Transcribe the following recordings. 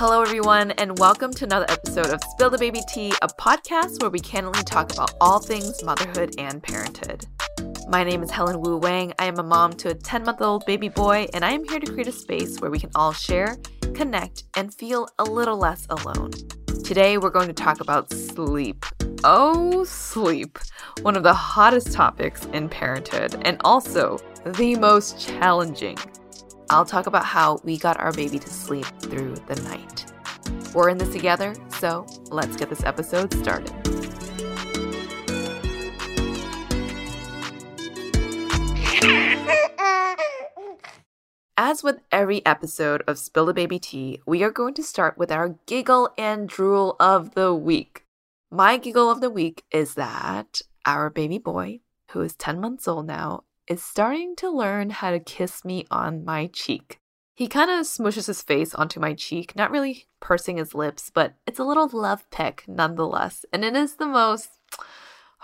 Hello, everyone, and welcome to another episode of Spill the Baby Tea, a podcast where we candidly talk about all things motherhood and parenthood. My name is Helen Wu Wang. I am a mom to a 10 month old baby boy, and I am here to create a space where we can all share, connect, and feel a little less alone. Today, we're going to talk about sleep. Oh, sleep. One of the hottest topics in parenthood, and also the most challenging. I'll talk about how we got our baby to sleep through the night. We're in this together, so let's get this episode started. As with every episode of Spill the Baby Tea, we are going to start with our giggle and drool of the week. My giggle of the week is that our baby boy, who is 10 months old now, is starting to learn how to kiss me on my cheek. He kind of smushes his face onto my cheek, not really pursing his lips, but it's a little love peck nonetheless. And it is the most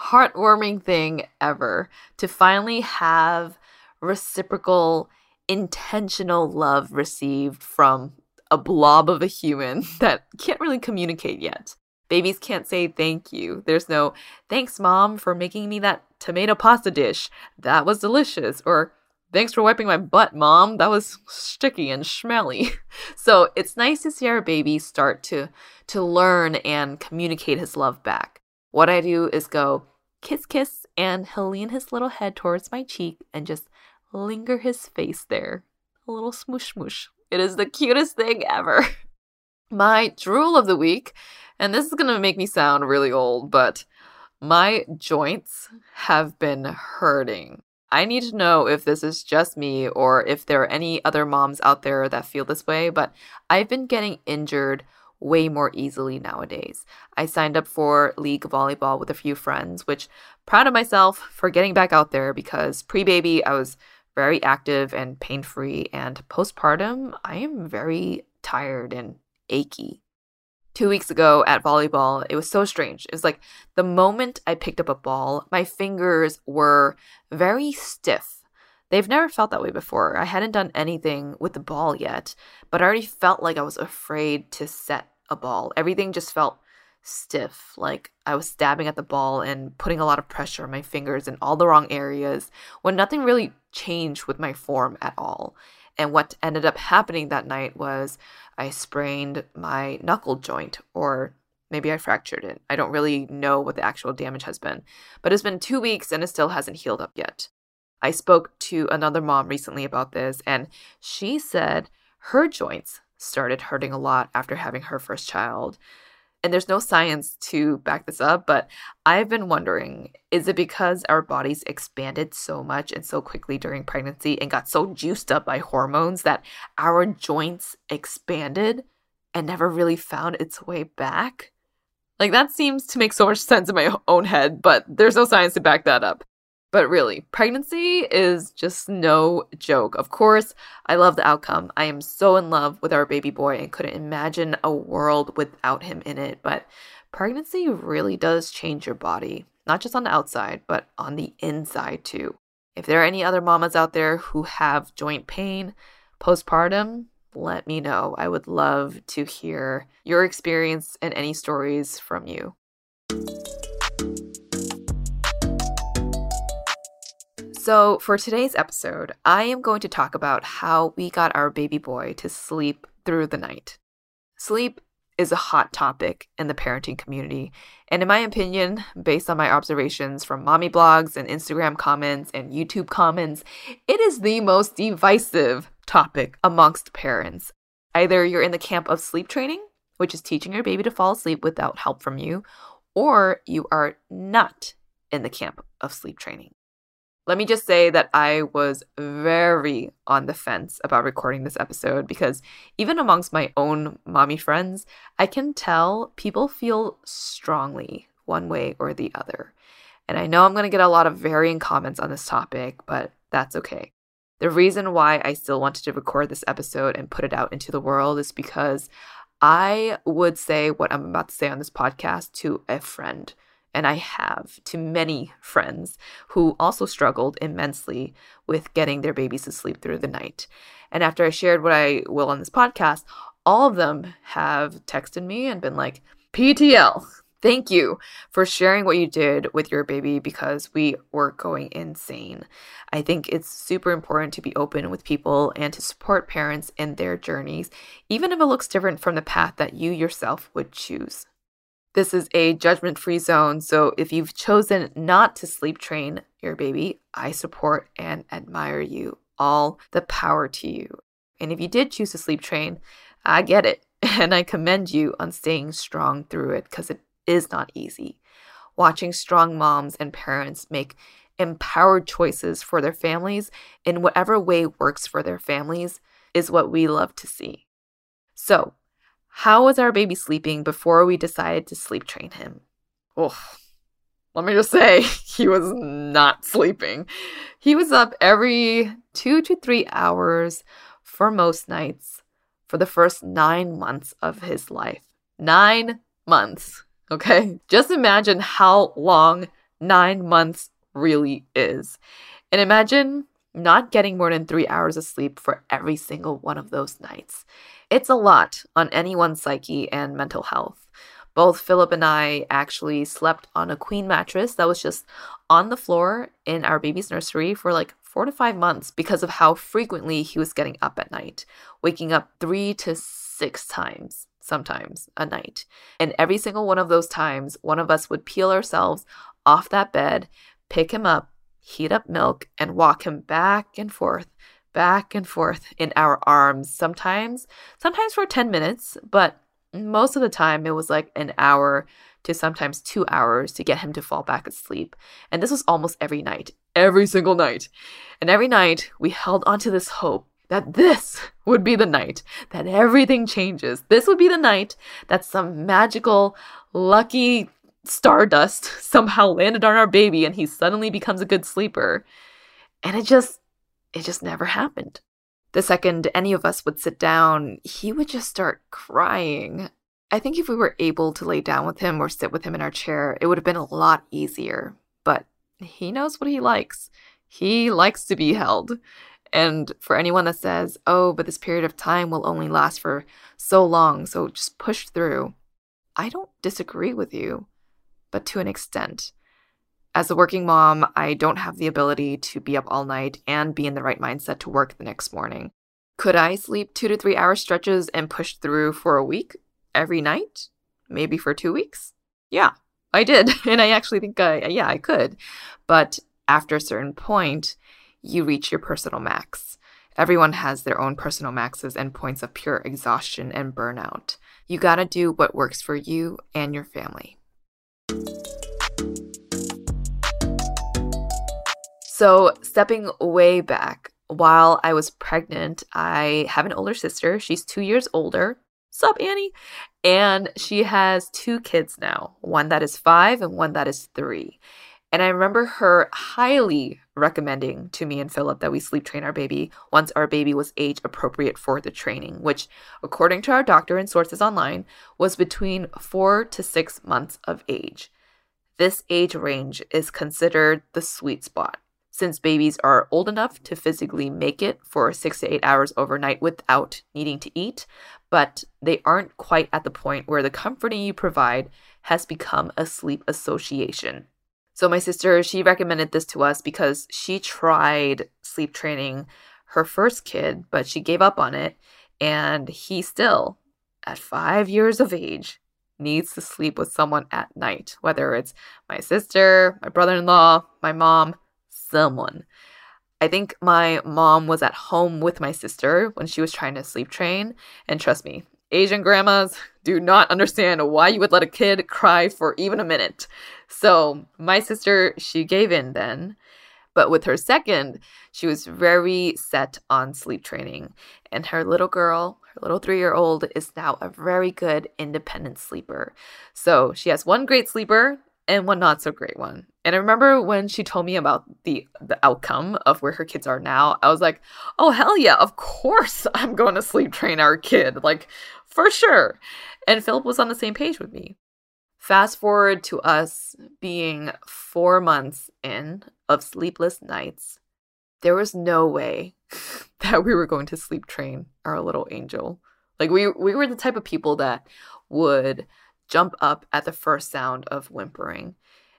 heartwarming thing ever to finally have reciprocal, intentional love received from a blob of a human that can't really communicate yet. Babies can't say thank you. There's no thanks, mom, for making me that tomato pasta dish. That was delicious. Or thanks for wiping my butt, mom. That was sticky and smelly. So it's nice to see our baby start to to learn and communicate his love back. What I do is go kiss kiss and he'll lean his little head towards my cheek and just linger his face there. A little smoosh smoosh. It is the cutest thing ever. My drool of the week and this is going to make me sound really old, but my joints have been hurting. I need to know if this is just me or if there are any other moms out there that feel this way, but I've been getting injured way more easily nowadays. I signed up for league volleyball with a few friends, which proud of myself for getting back out there because pre-baby I was very active and pain-free and postpartum I am very tired and achy two weeks ago at volleyball, it was so strange. It was like the moment I picked up a ball, my fingers were very stiff. They've never felt that way before. I hadn't done anything with the ball yet, but I already felt like I was afraid to set a ball. Everything just felt stiff, like I was stabbing at the ball and putting a lot of pressure on my fingers in all the wrong areas when nothing really changed with my form at all. And what ended up happening that night was I sprained my knuckle joint, or maybe I fractured it. I don't really know what the actual damage has been, but it's been two weeks and it still hasn't healed up yet. I spoke to another mom recently about this, and she said her joints started hurting a lot after having her first child and there's no science to back this up, but I've been wondering is it because our bodies expanded so much and so quickly during pregnancy and got so juiced up by hormones that our joints expanded and never really found its way back? Like, that seems to make so much sense in my own head, but there's no science to back that up. But really, pregnancy is just no joke. Of course, I love the outcome. I am so in love with our baby boy and couldn't imagine a world without him in it. But pregnancy really does change your body, not just on the outside, but on the inside too. If there are any other mamas out there who have joint pain postpartum, let me know. I would love to hear your experience and any stories from you. So, for today's episode, I am going to talk about how we got our baby boy to sleep through the night. Sleep is a hot topic in the parenting community, and in my opinion, based on my observations from mommy blogs and Instagram comments and YouTube comments, it is the most divisive topic amongst parents. Either you're in the camp of sleep training, which is teaching your baby to fall asleep without help from you, or you are not in the camp of sleep training. Let me just say that I was very on the fence about recording this episode because even amongst my own mommy friends, I can tell people feel strongly one way or the other. And I know I'm going to get a lot of varying comments on this topic, but that's okay. The reason why I still wanted to record this episode and put it out into the world is because I would say what I'm about to say on this podcast to a friend and I have to many friends who also struggled immensely with getting their babies to sleep through the night. And after I shared what I will on this podcast, all of them have texted me and been like, PTL, thank you for sharing what you did with your baby because we were going insane. I think it's super important to be open with people and to support parents in their journeys, even if it looks different from the path that you yourself would choose. This is a judgment free zone, so if you've chosen not to sleep train your baby, I support and admire you. All the power to you. And if you did choose to sleep train, I get it. And I commend you on staying strong through it because it is not easy. Watching strong moms and parents make empowered choices for their families in whatever way works for their families is what we love to see. So, how was our baby sleeping before we decided to sleep train him? Oh, let me just say, he was not sleeping. He was up every two to three hours for most nights for the first nine months of his life. Nine months, okay? Just imagine how long nine months really is. And imagine not getting more than three hours of sleep for every single one of those nights. It's a lot on anyone's psyche and mental health. Both Philip and I actually slept on a queen mattress that was just on the floor in our baby's nursery for like four to five months because of how frequently he was getting up at night, waking up three to six times sometimes a night. And every single one of those times, one of us would peel ourselves off that bed, pick him up, heat up milk, and walk him back and forth back and forth in our arms sometimes sometimes for 10 minutes but most of the time it was like an hour to sometimes 2 hours to get him to fall back asleep. And this was almost every night every single night. And every night we held onto this hope that this would be the night that everything changes. This would be the night that some magical lucky stardust somehow landed on our baby and he suddenly becomes a good sleeper and it just it just never happened. The second any of us would sit down, he would just start crying. I think if we were able to lay down with him or sit with him in our chair, it would have been a lot easier. But he knows what he likes. He likes to be held. And for anyone that says, oh, but this period of time will only last for so long, so just push through, I don't disagree with you, but to an extent. As a working mom, I don't have the ability to be up all night and be in the right mindset to work the next morning. Could I sleep two to three hour stretches and push through for a week every night? Maybe for two weeks? Yeah, I did. And I actually think, I, yeah, I could. But after a certain point, you reach your personal max. Everyone has their own personal maxes and points of pure exhaustion and burnout. You gotta do what works for you and your family. So, stepping way back, while I was pregnant, I have an older sister. She's two years older. Sup, Annie? And she has two kids now one that is five and one that is three. And I remember her highly recommending to me and Philip that we sleep train our baby once our baby was age appropriate for the training, which, according to our doctor and sources online, was between four to six months of age. This age range is considered the sweet spot since babies are old enough to physically make it for six to eight hours overnight without needing to eat, but they aren't quite at the point where the comforting you provide has become a sleep association. So, my sister, she recommended this to us because she tried sleep training her first kid, but she gave up on it. And he still, at five years of age, needs to sleep with someone at night, whether it's my sister, my brother in law, my mom, someone. I think my mom was at home with my sister when she was trying to sleep train. And trust me, Asian grandmas do not understand why you would let a kid cry for even a minute. So my sister, she gave in then. But with her second, she was very set on sleep training. And her little girl, her little three year old, is now a very good independent sleeper. So she has one great sleeper and one not so great one. And I remember when she told me about the the outcome of where her kids are now, I was like, "Oh hell yeah, of course I'm going to sleep train our kid." Like for sure. And Philip was on the same page with me. Fast forward to us being 4 months in of sleepless nights. There was no way that we were going to sleep train our little angel. Like we we were the type of people that would jump up at the first sound of whimpering.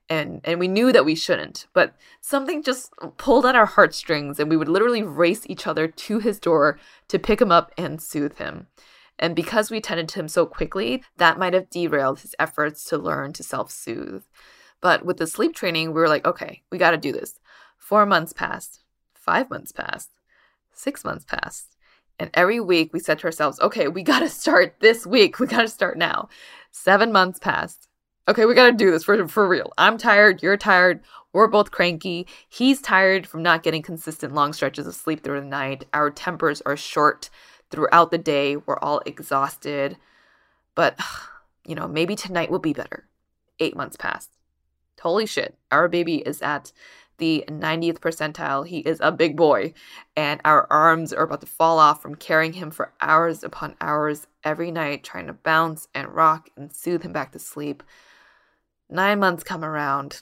And and we knew that we shouldn't, but something just pulled at our heartstrings and we would literally race each other to his door to pick him up and soothe him. And because we tended to him so quickly, that might have derailed his efforts to learn to self-soothe. But with the sleep training, we were like, okay, we got to do this. 4 months passed. 5 months passed. 6 months passed. And every week we said to ourselves, okay, we got to start this week. We got to start now. Seven months passed. Okay, we got to do this for, for real. I'm tired. You're tired. We're both cranky. He's tired from not getting consistent long stretches of sleep through the night. Our tempers are short throughout the day. We're all exhausted. But, you know, maybe tonight will be better. Eight months passed. Holy shit. Our baby is at the 90th percentile. He is a big boy, and our arms are about to fall off from carrying him for hours upon hours every night, trying to bounce and rock and soothe him back to sleep. Nine months come around.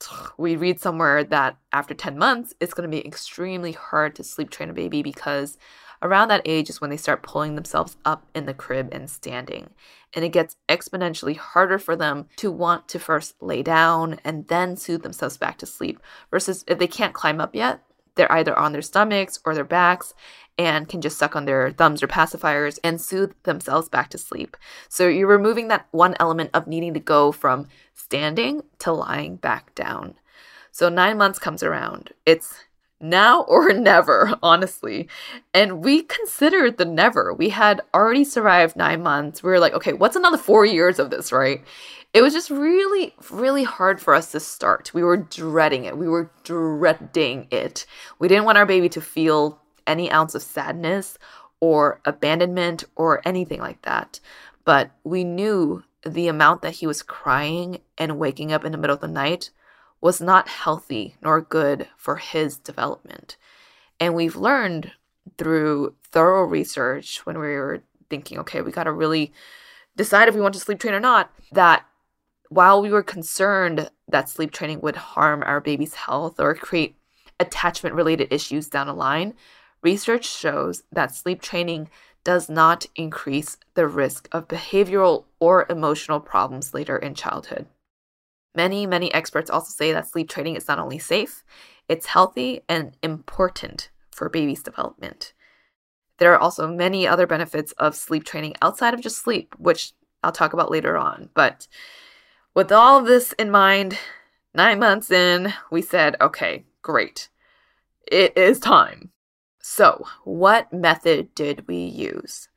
We read somewhere that after 10 months, it's going to be extremely hard to sleep train a baby because Around that age is when they start pulling themselves up in the crib and standing. And it gets exponentially harder for them to want to first lay down and then soothe themselves back to sleep. Versus if they can't climb up yet, they're either on their stomachs or their backs and can just suck on their thumbs or pacifiers and soothe themselves back to sleep. So you're removing that one element of needing to go from standing to lying back down. So nine months comes around. It's now or never, honestly. And we considered the never. We had already survived nine months. We were like, okay, what's another four years of this, right? It was just really, really hard for us to start. We were dreading it. We were dreading it. We didn't want our baby to feel any ounce of sadness or abandonment or anything like that. But we knew the amount that he was crying and waking up in the middle of the night was not healthy nor good for his development. And we've learned through thorough research when we were thinking, okay, we got to really decide if we want to sleep train or not, that while we were concerned that sleep training would harm our baby's health or create attachment related issues down the line, research shows that sleep training does not increase the risk of behavioral or emotional problems later in childhood. Many, many experts also say that sleep training is not only safe, it's healthy and important for baby's development. There are also many other benefits of sleep training outside of just sleep, which I'll talk about later on. But with all of this in mind, nine months in, we said, okay, great. It is time. So, what method did we use?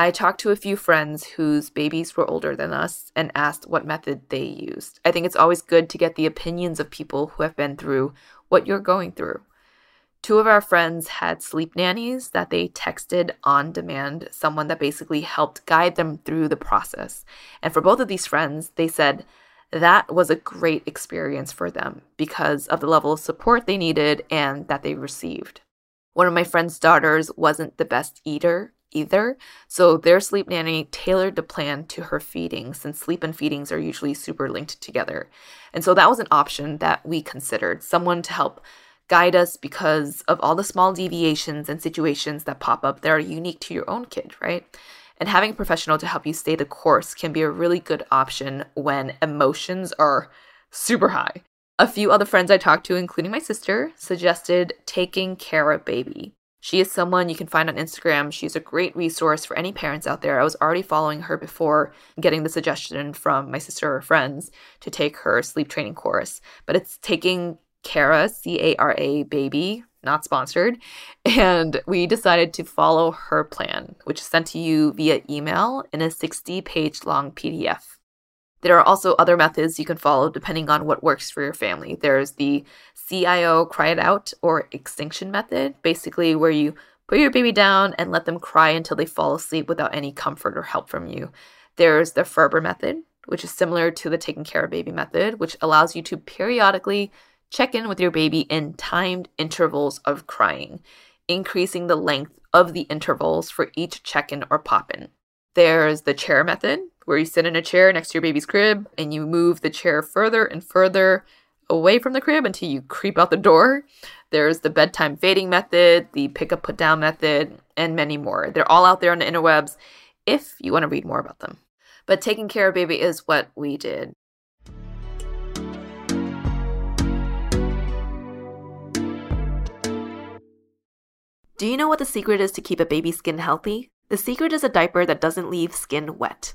I talked to a few friends whose babies were older than us and asked what method they used. I think it's always good to get the opinions of people who have been through what you're going through. Two of our friends had sleep nannies that they texted on demand, someone that basically helped guide them through the process. And for both of these friends, they said that was a great experience for them because of the level of support they needed and that they received. One of my friend's daughters wasn't the best eater either, so their sleep nanny tailored the plan to her feeding since sleep and feedings are usually super linked together. And so that was an option that we considered someone to help guide us because of all the small deviations and situations that pop up that are unique to your own kid, right? And having a professional to help you stay the course can be a really good option when emotions are super high. A few other friends I talked to, including my sister, suggested Taking Cara Baby. She is someone you can find on Instagram. She's a great resource for any parents out there. I was already following her before getting the suggestion from my sister or friends to take her sleep training course. But it's taking Cara, C A R A baby, not sponsored. And we decided to follow her plan, which is sent to you via email in a 60 page long PDF. There are also other methods you can follow depending on what works for your family. There's the CIO cry it out or extinction method, basically, where you put your baby down and let them cry until they fall asleep without any comfort or help from you. There's the Ferber method, which is similar to the Taking Cara Baby method, which allows you to periodically Check in with your baby in timed intervals of crying, increasing the length of the intervals for each check in or pop in. There's the chair method, where you sit in a chair next to your baby's crib and you move the chair further and further away from the crib until you creep out the door. There's the bedtime fading method, the pick up put down method, and many more. They're all out there on the interwebs if you want to read more about them. But Taking Cara Baby is what we did. Do you know what the secret is to keep a baby's skin healthy? The secret is a diaper that doesn't leave skin wet.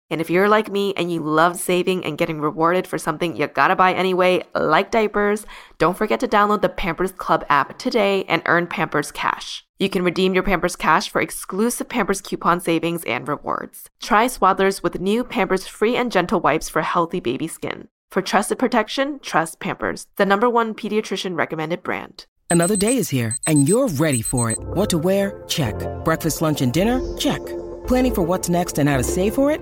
And if you're like me and you love saving and getting rewarded for something you gotta buy anyway, like diapers, don't forget to download the Pampers Club app today and earn Pampers Cash. You can redeem your Pampers Cash for exclusive Pampers coupon savings and rewards. Try Swaddlers with new Pampers Free and Gentle wipes for healthy baby skin. For trusted protection, trust Pampers, the number one pediatrician recommended brand. Another day is here, and you're ready for it. What to wear? Check. Breakfast, lunch, and dinner? Check. Planning for what's next and how to save for it?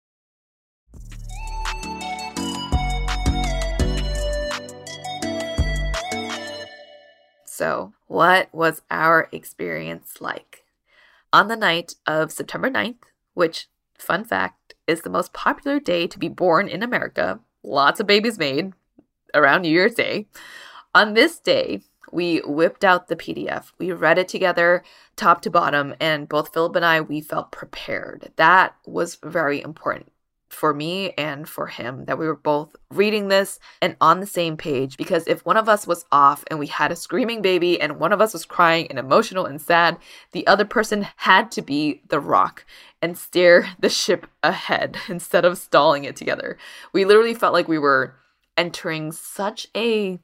So, what was our experience like? On the night of September 9th, which, fun fact, is the most popular day to be born in America, lots of babies made around New Year's Day. On this day, we whipped out the PDF. We read it together, top to bottom, and both Philip and I, we felt prepared. That was very important for me and for him that we were both reading this and on the same page because if one of us was off and we had a screaming baby and one of us was crying and emotional and sad, the other person had to be the rock and steer the ship ahead instead of stalling it together. We literally felt like we were entering such a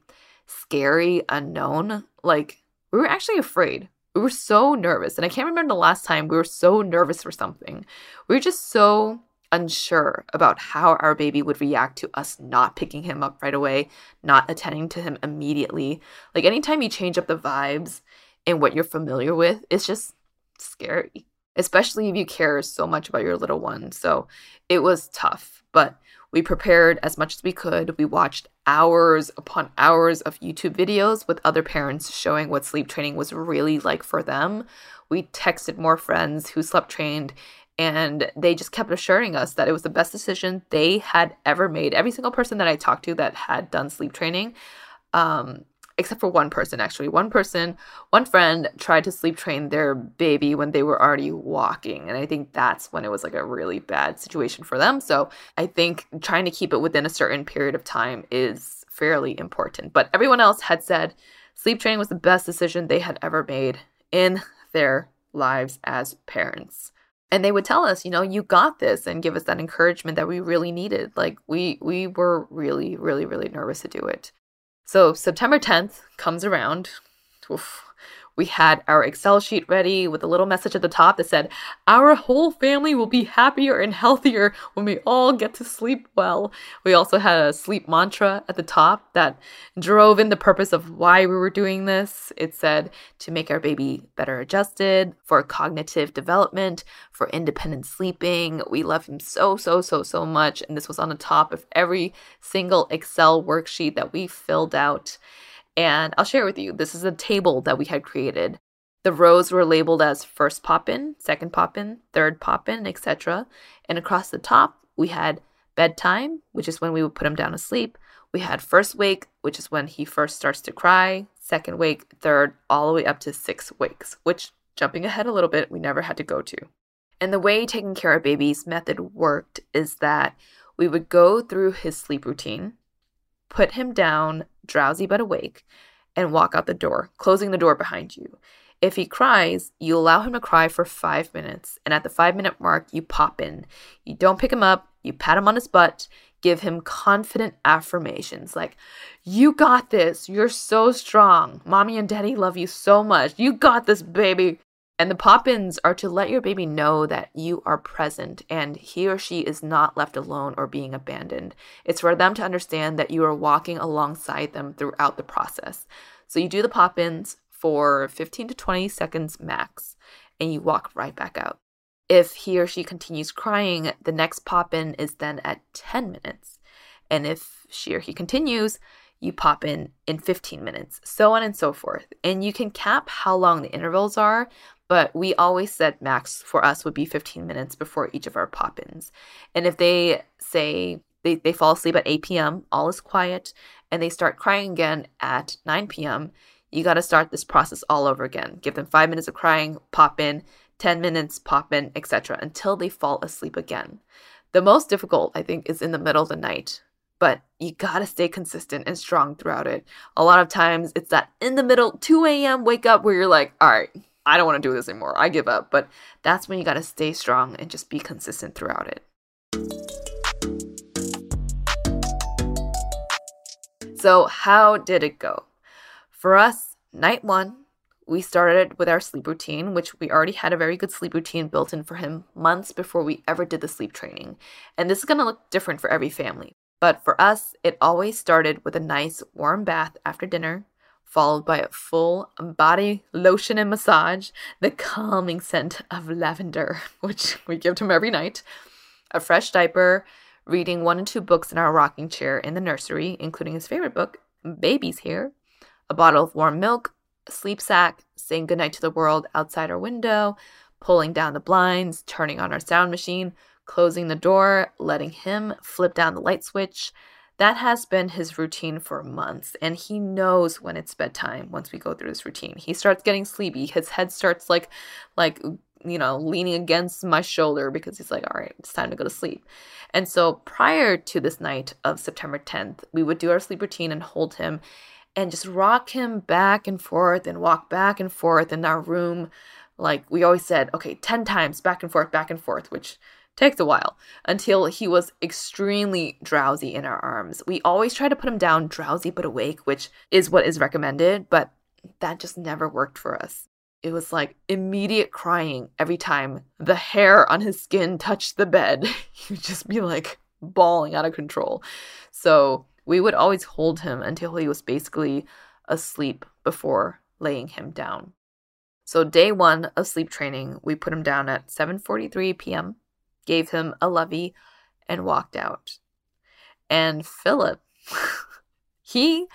scary unknown. Like, we were actually afraid. We were so nervous. And I can't remember the last time we were so nervous for something. We were just so unsure about how our baby would react to us not picking him up right away, not attending to him immediately. Like anytime you change up the vibes and what you're familiar with, it's just scary, especially if you care so much about your little one. So it was tough, but we prepared as much as we could. We watched hours upon hours of YouTube videos with other parents showing what sleep training was really like for them. We texted more friends who slept trained and they just kept assuring us that it was the best decision they had ever made. Every single person that I talked to that had done sleep training, um, except for one person actually. One person, one friend tried to sleep train their baby when they were already walking. And I think that's when it was like a really bad situation for them. So I think trying to keep it within a certain period of time is fairly important. But everyone else had said sleep training was the best decision they had ever made in their lives as parents and they would tell us you know you got this and give us that encouragement that we really needed. Like we we were really really really nervous to do it. So september 10th comes around. Oof, we had our Excel sheet ready with a little message at the top that said, Our whole family will be happier and healthier when we all get to sleep well. We also had a sleep mantra at the top that drove in the purpose of why we were doing this. It said to make our baby better adjusted, for cognitive development, for independent sleeping. We love him so, so, so, so much. And this was on the top of every single Excel worksheet that we filled out. And I'll share with you. This is a table that we had created. The rows were labeled as first pop in, second pop in, third pop in, etc. And across the top, we had bedtime, which is when we would put him down to sleep. We had first wake, which is when he first starts to cry, second wake, third, all the way up to six wakes, which, jumping ahead a little bit, we never had to go to. And the way Taking Cara Babies method worked is that we would go through his sleep routine, put him down, drowsy but awake, and walk out the door, closing the door behind you. If he cries, you allow him to cry for five minutes, and at the five minute mark, you pop in. You don't pick him up, you pat him on his butt, give him confident affirmations like, You got this, you're so strong, mommy and daddy love you so much, you got this, baby. And the pop ins are to let your baby know that you are present and he or she is not left alone or being abandoned. It's for them to understand that you are walking alongside them throughout the process. So you do the pop ins for 15 to 20 seconds max and you walk right back out. If he or she continues crying, the next pop in is then at 10 minutes. And if she or he continues, you pop in in 15 minutes, so on and so forth. And you can cap how long the intervals are but we always said max for us would be 15 minutes before each of our pop ins. And if they say they, they fall asleep at 8 p.m., all is quiet, and they start crying again at 9 p.m., you got to start this process all over again. Give them five minutes of crying, pop in, 10 minutes, pop in, etc., until they fall asleep again. The most difficult, I think, is in the middle of the night but you gotta stay consistent and strong throughout it. A lot of times it's that in the middle, 2 a.m. wake up where you're like, all right, I don't want to do this anymore. I give up. But that's when you got to stay strong and just be consistent throughout it. So, how did it go? For us, night one, we started with our sleep routine, which we already had a very good sleep routine built in for him months before we ever did the sleep training. And this is to look different for every family. But for us, it always started with a nice warm bath after dinner, followed by a full body lotion and massage, the calming scent of lavender, which we give to him every night, a fresh diaper, reading one or two books in our rocking chair in the nursery, including his favorite book, Baby's Here, a bottle of warm milk, a sleep sack, saying goodnight to the world outside our window, pulling down the blinds, turning on our sound machine, closing the door, letting him flip down the light switch, that has been his routine for months, and he knows when it's bedtime once we go through this routine. He starts getting sleepy. His head starts like like you know, leaning against my shoulder because he's like, all right, it's time to go to sleep. And so prior to this night of September 10th, we would do our sleep routine and hold him and just rock him back and forth and walk back and forth in our room. Like we always said, okay, 10 times back and forth, back and forth, which Takes a while until he was extremely drowsy in our arms. We always try to put him down drowsy but awake, which is what is recommended, but that just never worked for us. It was like immediate crying every time the hair on his skin touched the bed. he would just be like bawling out of control. So we would always hold him until he was basically asleep before laying him down. So day 1 of sleep training, we put him down at 7:43 p.m gave him a lovey, and walked out. And Philip, he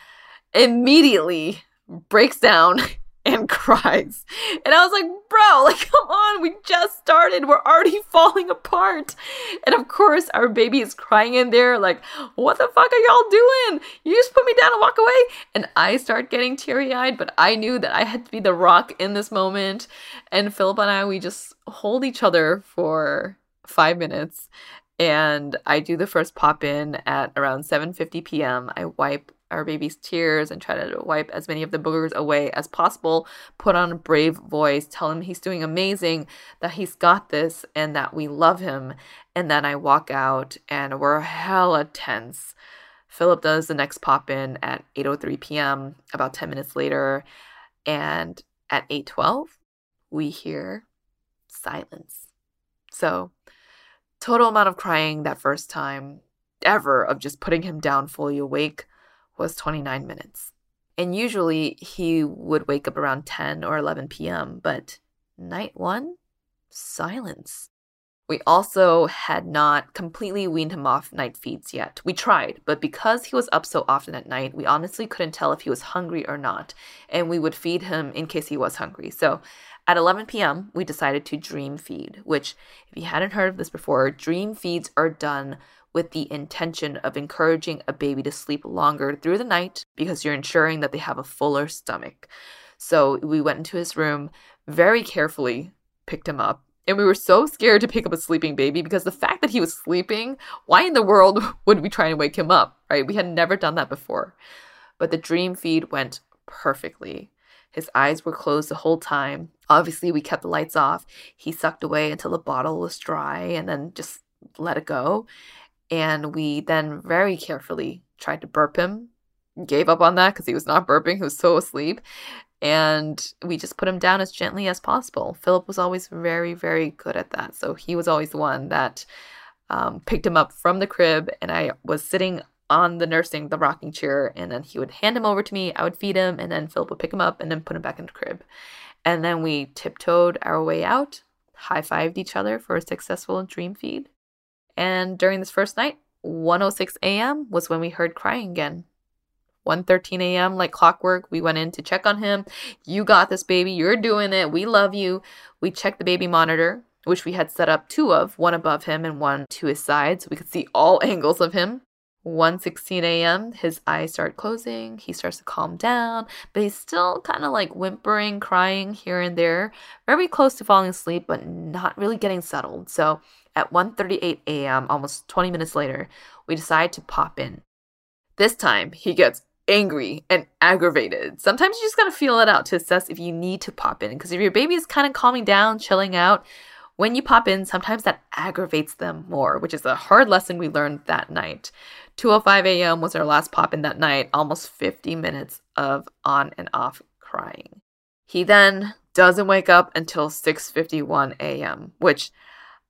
immediately breaks down and cries. And I was like, bro, like, come on, we just started. We're already falling apart. And of course, our baby is crying in there, like, what the fuck are y'all doing? You just put me down and walk away. And I start getting teary eyed, but I knew that I had to be the rock in this moment. And Philip and I, we just hold each other for five minutes. And I do the first pop in at around 7:50 p.m. I wipe our baby's tears and try to wipe as many of the boogers away as possible. Put on a brave voice, tell him he's doing amazing, that he's got this, and that we love him. And then I walk out and we're hella tense. Philip does the next pop in at 8:03 p.m. about 10 minutes later, and at 8:12 we hear silence. So, total amount of crying that first time ever of just putting him down fully awake was 29 minutes. And usually he would wake up around 10 or 11 p.m., but night one, silence. We also had not completely weaned him off night feeds yet. We tried, but because he was up so often at night, we honestly couldn't tell if he was hungry or not, and we would feed him in case he was hungry. So at 11 p.m., we decided to dream feed, which, if you hadn't heard of this before, dream feeds are done with the intention of encouraging a baby to sleep longer through the night because you're ensuring that they have a fuller stomach. So we went into his room, very carefully picked him up, and we were so scared to pick up a sleeping baby because the fact that he was sleeping, why in the world would we try and wake him up, right? We had never done that before. But the dream feed went perfectly. His eyes were closed the whole time. Obviously, we kept the lights off. He sucked away until the bottle was dry and then just let it go. And we then very carefully tried to burp him, gave up on that because he was not burping, he was so asleep. And we just put him down as gently as possible. Philip was always very, very good at that. So he was always the one that um, picked him up from the crib, and I was sitting on the nursing, the rocking chair, and then he would hand him over to me. I would feed him, and then Philip would pick him up and then put him back in the crib. And then we tiptoed our way out, high fived each other for a successful dream feed. And during this first night, 1:06 a.m. was when we heard crying again. 1:13 a.m. like clockwork, we went in to check on him. You got this baby. You're doing it. We love you. We checked the baby monitor, which we had set up two of, one above him and one to his side so we could see all angles of him. 1:16 a.m. his eyes start closing. He starts to calm down, but he's still kind of like whimpering, crying here and there, very close to falling asleep but not really getting settled. So at 1:38 a.m., almost 20 minutes later, we decide to pop in. This time, he gets angry and aggravated. Sometimes you just gotta feel it out to assess if you need to pop in. Because if your baby is kind of calming down, chilling out, when you pop in, sometimes that aggravates them more, which is a hard lesson we learned that night. 2:05 a.m. was our last pop in that night, almost 50 minutes of on and off crying. He then doesn't wake up until 6:51 a.m., which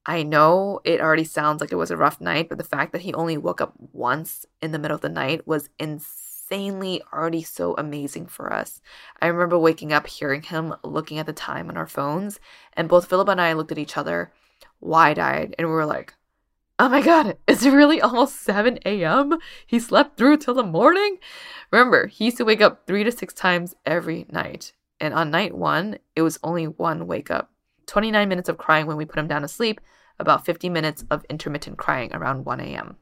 I know it already sounds like it was a rough night, but the fact that he only woke up once in the middle of the night was insanely already so amazing for us. I remember waking up, hearing him, looking at the time on our phones, and both Philip and I looked at each other wide eyed and we were like, oh my god, is it really almost 7 a.m.? He slept through till the morning? Remember, he used to wake up three to six times every night. And on night one, it was only one wake up. 29 minutes of crying when we put him down to sleep, about 50 minutes of intermittent crying around 1 a.m.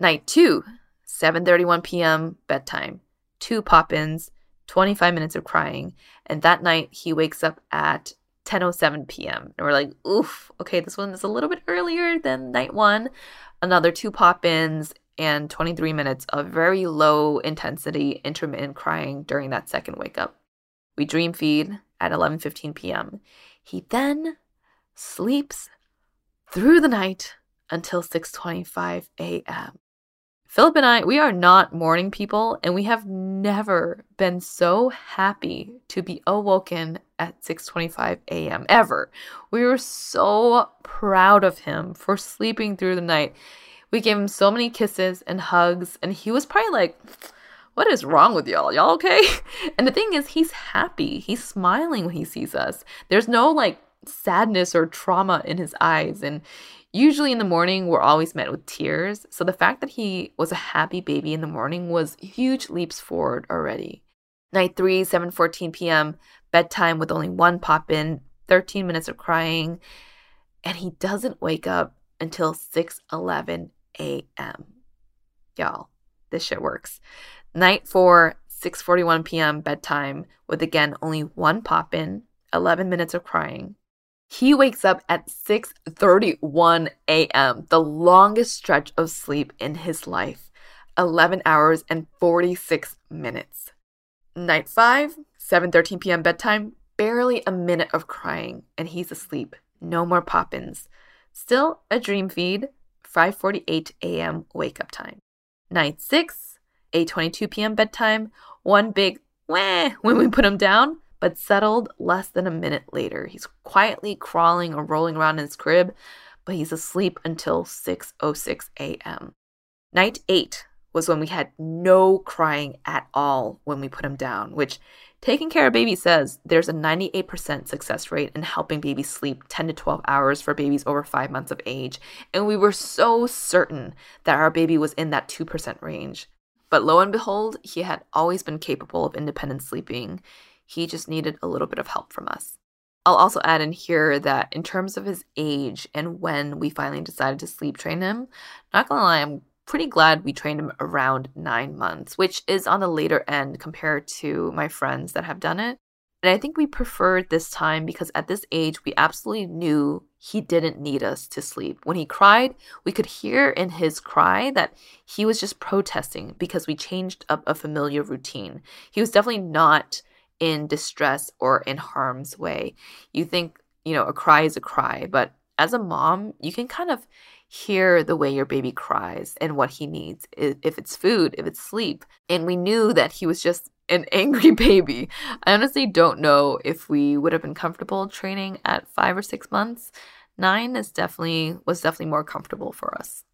Night 2, 7:31 p.m. bedtime. Two pop-ins, 25 minutes of crying, and that night he wakes up at 10:07 p.m. And we're like, "Oof, okay, this one is a little bit earlier than night 1." Another two pop-ins and 23 minutes of very low intensity intermittent crying during that second wake up. We dream feed at 11:15 p.m. He then sleeps through the night until 6:25 a.m. Philip and I, we are not morning people and we have never been so happy to be awoken at 6:25 a.m. ever. We were so proud of him for sleeping through the night. We gave him so many kisses and hugs and he was probably like what is wrong with y'all? Y'all okay? And the thing is, he's happy. He's smiling when he sees us. There's no like sadness or trauma in his eyes. And usually in the morning, we're always met with tears. So the fact that he was a happy baby in the morning was huge leaps forward already. Night 3, 7:14 p.m. bedtime with only one pop in, 13 minutes of crying, and he doesn't wake up until 6:11 a.m. Y'all, this shit works. Night 4, 6:41 p.m. bedtime with again only one pop in, 11 minutes of crying. He wakes up at 6:31 a.m., the longest stretch of sleep in his life. 11 hours and 46 minutes. Night 5, 7:13 p.m. bedtime, barely a minute of crying and he's asleep. No more pop-ins. Still a dream feed, 5:48 a.m. wake up time. Night 6, 8:22 p.m. bedtime, one big wah when we put him down, but settled less than a minute later. He's quietly crawling or rolling around in his crib, but he's asleep until 6:06 a.m. Night 8 was when we had no crying at all when we put him down, which Taking Cara Baby says there's a 98% success rate in helping babies sleep 10 to 12 hours for babies over 5 months of age, and we were so certain that our baby was in that 2% range. But lo and behold, he had always been capable of independent sleeping. He just needed a little bit of help from us. I'll also add in here that in terms of his age and when we finally decided to sleep train him, not gonna lie, I'm pretty glad we trained him around nine months, which is on the later end compared to my friends that have done it. And I think we preferred this time because at this age, we absolutely knew he didn't need us to sleep. When he cried, we could hear in his cry that he was just protesting because we changed up a familiar routine. He was definitely not in distress or in harm's way. You think, you know, a cry is a cry, but as a mom, you can kind of hear the way your baby cries and what he needs if it's food, if it's sleep. And we knew that he was just an angry baby. I honestly don't know if we would have been comfortable training at 5 or 6 months. 9 is definitely was definitely more comfortable for us.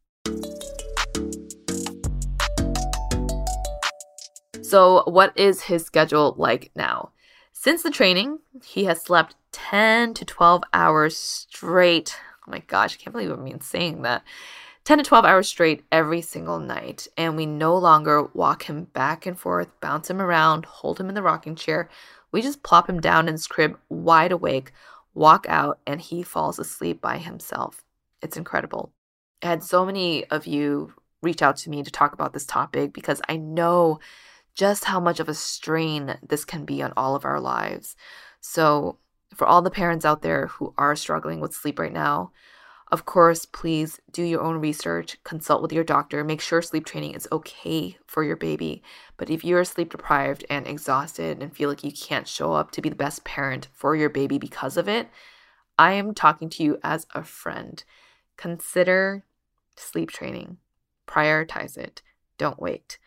So, what is his schedule like now? Since the training, he has slept 10 to 12 hours straight Oh my gosh, I can't believe I'm even saying that. 10 to 12 hours straight every single night. And we no longer walk him back and forth, bounce him around, hold him in the rocking chair. We just plop him down in his crib, wide awake, walk out, and he falls asleep by himself. It's incredible. I had so many of you reach out to me to talk about this topic because I know just how much of a strain this can be on all of our lives. So for all the parents out there who are struggling with sleep right now, of course, please do your own research, consult with your doctor, make sure sleep training is okay for your baby. But if you're sleep deprived and exhausted and feel like you can't show up to be the best parent for your baby because of it, I am talking to you as a friend. Consider sleep training, prioritize it, don't wait.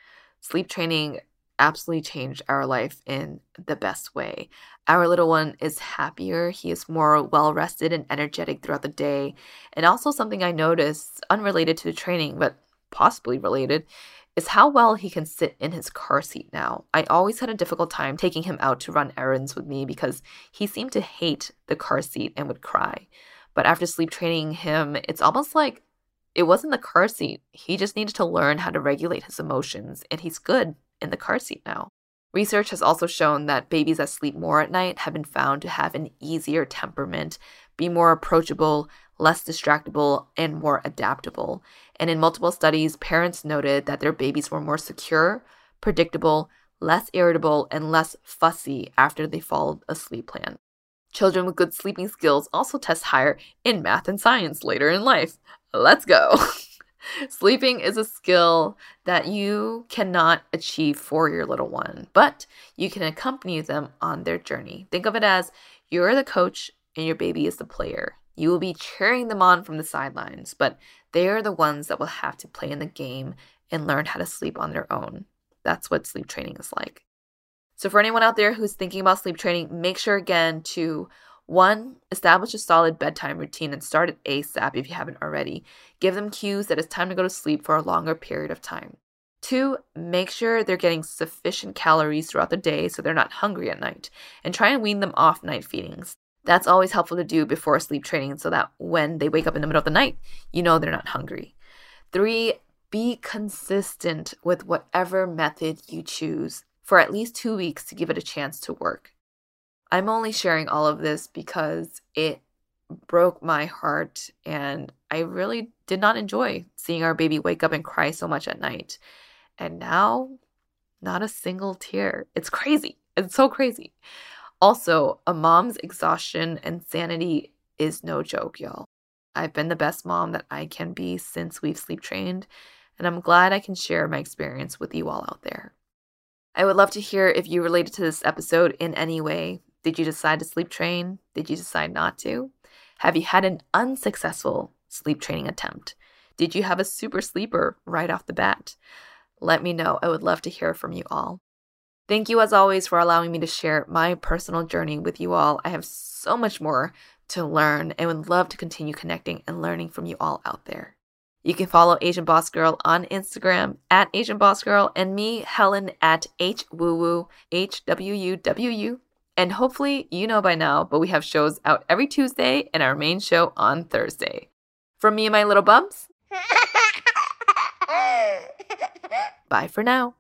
Sleep training absolutely changed our life in the best way. Our little one is happier, he is more well rested and energetic throughout the day. And also, something I noticed, unrelated to the training, but possibly related, is how well he can sit in his car seat now. I always had a difficult time taking him out to run errands with me because he seemed to hate the car seat and would cry. But after sleep training him, it's almost like it wasn't the car seat. He just needed to learn how to regulate his emotions, and he's good in the car seat now. Research has also shown that babies that sleep more at night have been found to have an easier temperament, be more approachable, less distractible, and more adaptable. And in multiple studies, parents noted that their babies were more secure, predictable, less irritable, and less fussy after they followed a sleep plan. Children with good sleeping skills also test higher in math and science later in life. Let's go. Sleeping is a skill that you cannot achieve for your little one, but you can accompany them on their journey. Think of it as you're the coach and your baby is the player. You will be cheering them on from the sidelines, but they are the ones that will have to play in the game and learn how to sleep on their own. That's what sleep training is like. So, for anyone out there who's thinking about sleep training, make sure again to one, establish a solid bedtime routine and start it ASAP if you haven't already. Give them cues that it's time to go to sleep for a longer period of time. Two, make sure they're getting sufficient calories throughout the day so they're not hungry at night, and try and wean them off night feedings. That's always helpful to do before sleep training so that when they wake up in the middle of the night, you know they're not hungry. Three, be consistent with whatever method you choose for at least two weeks to give it a chance to work. I'm only sharing all of this because it broke my heart and I really did not enjoy seeing our baby wake up and cry so much at night. And now, not a single tear. It's crazy. It's so crazy. Also, a mom's exhaustion and sanity is no joke, y'all. I've been the best mom that I can be since we've sleep trained, and I'm glad I can share my experience with you all out there. I would love to hear if you related to this episode in any way. Did you decide to sleep train? Did you decide not to? Have you had an unsuccessful sleep training attempt? Did you have a super sleeper right off the bat? Let me know. I would love to hear from you all. Thank you, as always, for allowing me to share my personal journey with you all. I have so much more to learn and would love to continue connecting and learning from you all out there. You can follow Asian Boss Girl on Instagram at Asian Boss Girl and me, Helen, at H Woo Woo, H W U W U. And hopefully you know by now, but we have shows out every Tuesday and our main show on Thursday. From me and my little bumps, bye for now.